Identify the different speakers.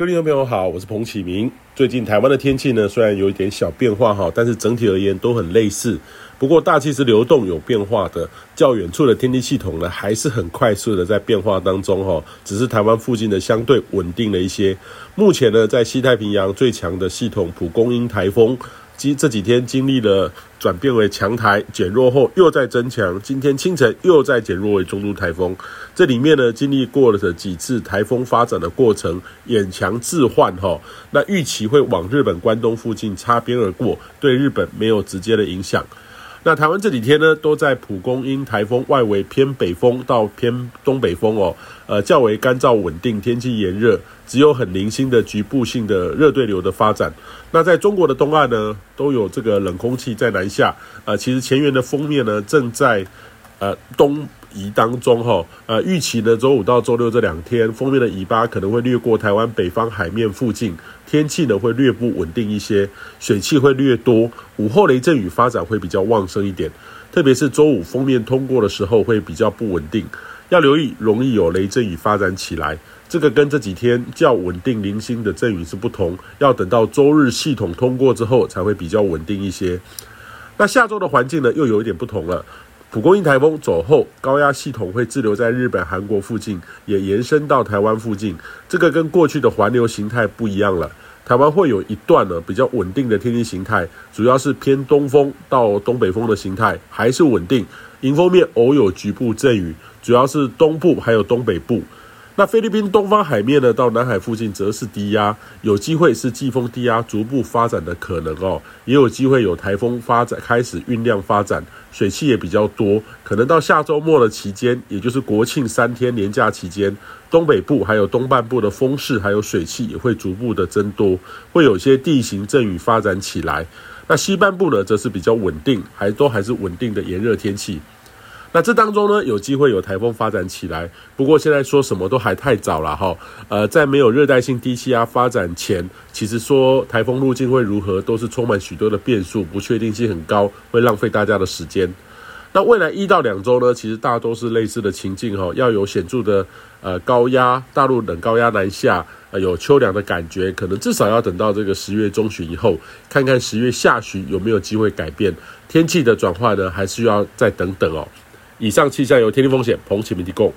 Speaker 1: 各位听众朋友好，我是彭启明。最近台湾的天气呢，虽然有一点小变化哈，但是整体而言都很类似。不过大气是流动有变化的，较远处的天气系统呢，还是很快速的在变化当中哈。只是台湾附近的相对稳定了一些。目前呢，在西太平洋最强的系统蒲公英台风。这几天经历了转变为强台，减弱后又在增强，今天清晨又在减弱为中度台风。这里面呢，经历过了几次台风发展的过程，演强置换哈。那预期会往日本关东附近擦边而过，对日本没有直接的影响。那台湾这几天呢，都在蒲公英台风外围偏北风到偏东北风哦，呃，较为干燥稳定，天气炎热，只有很零星的局部性的热对流的发展。那在中国的东岸呢，都有这个冷空气在南下，呃，其实前缘的锋面呢，正在呃东。移当中哈，呃，预期呢，周五到周六这两天，锋面的尾巴可能会掠过台湾北方海面附近，天气呢会略不稳定一些，水汽会略多，午后雷阵雨发展会比较旺盛一点，特别是周五锋面通过的时候会比较不稳定，要留意容易有雷阵雨发展起来，这个跟这几天较稳定零星的阵雨是不同，要等到周日系统通过之后才会比较稳定一些。那下周的环境呢又有一点不同了。蒲公英台风走后，高压系统会滞留在日本、韩国附近，也延伸到台湾附近。这个跟过去的环流形态不一样了。台湾会有一段呢比较稳定的天气形态，主要是偏东风到东北风的形态，还是稳定。迎风面偶有局部阵雨，主要是东部还有东北部。那菲律宾东方海面呢，到南海附近则是低压，有机会是季风低压逐步发展的可能哦，也有机会有台风发展开始酝酿发展，水汽也比较多，可能到下周末的期间，也就是国庆三天连假期间，东北部还有东半部的风势还有水汽也会逐步的增多，会有些地形阵雨发展起来。那西半部呢，则是比较稳定，还都还是稳定的炎热天气。那这当中呢，有机会有台风发展起来，不过现在说什么都还太早了哈。呃，在没有热带性低气压发展前，其实说台风路径会如何，都是充满许多的变数，不确定性很高，会浪费大家的时间。那未来一到两周呢，其实大都是类似的情境哈，要有显著的呃高压，大陆冷高压南下，呃有秋凉的感觉，可能至少要等到这个十月中旬以后，看看十月下旬有没有机会改变天气的转换呢，还是要再等等哦。以上气象由天气风险彭启明提供。